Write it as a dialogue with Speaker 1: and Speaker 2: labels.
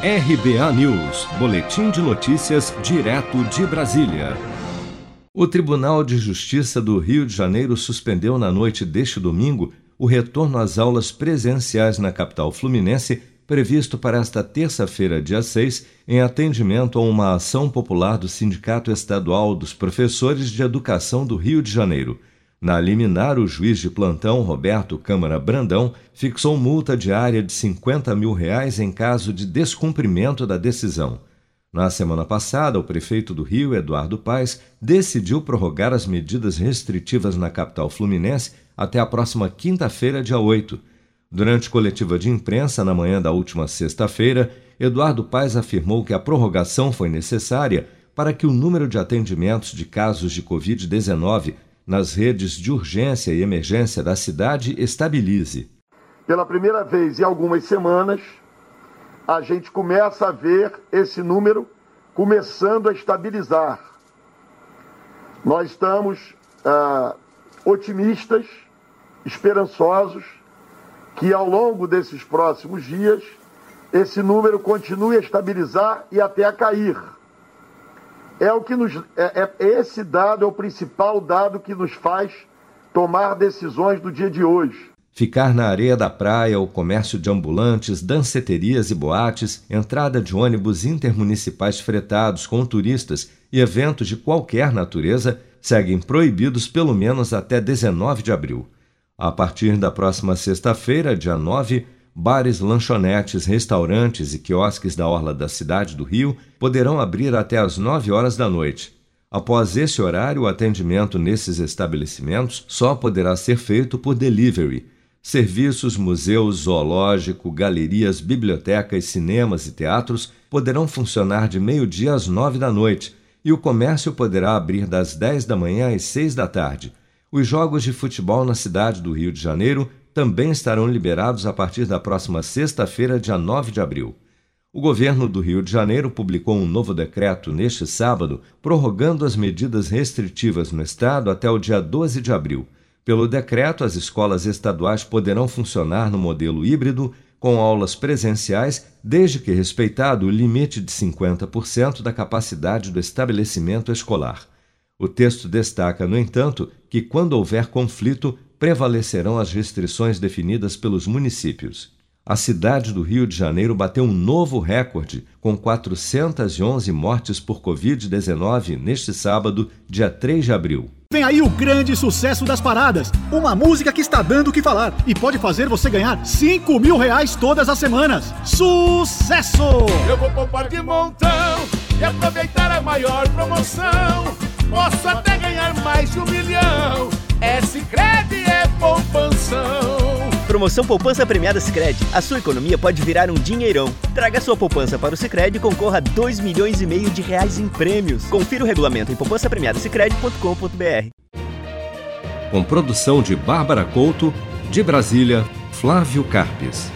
Speaker 1: RBA News, Boletim de Notícias, direto de Brasília. O Tribunal de Justiça do Rio de Janeiro suspendeu na noite deste domingo o retorno às aulas presenciais na capital fluminense, previsto para esta terça-feira, dia 6, em atendimento a uma ação popular do Sindicato Estadual dos Professores de Educação do Rio de Janeiro. Na liminar, o juiz de plantão, Roberto Câmara Brandão, fixou multa diária de 50 mil reais em caso de descumprimento da decisão. Na semana passada, o prefeito do Rio, Eduardo Paes, decidiu prorrogar as medidas restritivas na capital fluminense até a próxima quinta-feira, dia 8. Durante coletiva de imprensa na manhã da última sexta-feira, Eduardo Paes afirmou que a prorrogação foi necessária para que o número de atendimentos de casos de Covid-19 nas redes de urgência e emergência da cidade estabilize.
Speaker 2: Pela primeira vez em algumas semanas, a gente começa a ver esse número começando a estabilizar. Nós estamos ah, otimistas, esperançosos, que ao longo desses próximos dias esse número continue a estabilizar e até a cair é o que nos. É, é, esse dado é o principal dado que nos faz tomar decisões do dia de hoje.
Speaker 1: Ficar na areia da praia, o comércio de ambulantes, danceterias e boates, entrada de ônibus intermunicipais fretados com turistas e eventos de qualquer natureza seguem proibidos pelo menos até 19 de abril. A partir da próxima sexta-feira, dia 9, bares, lanchonetes, restaurantes e quiosques da orla da cidade do Rio poderão abrir até às 9 horas da noite. Após esse horário, o atendimento nesses estabelecimentos só poderá ser feito por delivery. Serviços, museus, zoológico, galerias, bibliotecas, cinemas e teatros poderão funcionar de meio-dia às nove da noite e o comércio poderá abrir das 10 da manhã às 6 da tarde. Os jogos de futebol na cidade do Rio de Janeiro também estarão liberados a partir da próxima sexta-feira, dia 9 de abril. O governo do Rio de Janeiro publicou um novo decreto neste sábado, prorrogando as medidas restritivas no estado até o dia 12 de abril. Pelo decreto, as escolas estaduais poderão funcionar no modelo híbrido, com aulas presenciais, desde que respeitado o limite de 50% da capacidade do estabelecimento escolar. O texto destaca, no entanto, que quando houver conflito, prevalecerão as restrições definidas pelos municípios. A cidade do Rio de Janeiro bateu um novo recorde, com 411 mortes por Covid-19 neste sábado, dia 3 de abril.
Speaker 3: Vem aí o grande sucesso das paradas. Uma música que está dando o que falar e pode fazer você ganhar 5 mil reais todas as semanas. Sucesso!
Speaker 4: Eu vou poupar de montão e aproveitar a maior promoção. Posso até ganhar mais de um milhão. É Sicredi poupanção.
Speaker 5: Promoção Poupança Premiada Sicredi. A sua economia pode virar um dinheirão. Traga sua poupança para o Sicredi e concorra a 2 milhões e meio de reais em prêmios. Confira o regulamento em poupancapremiadasicredi.com.br.
Speaker 1: Com produção de Bárbara Couto, de Brasília, Flávio Carpes.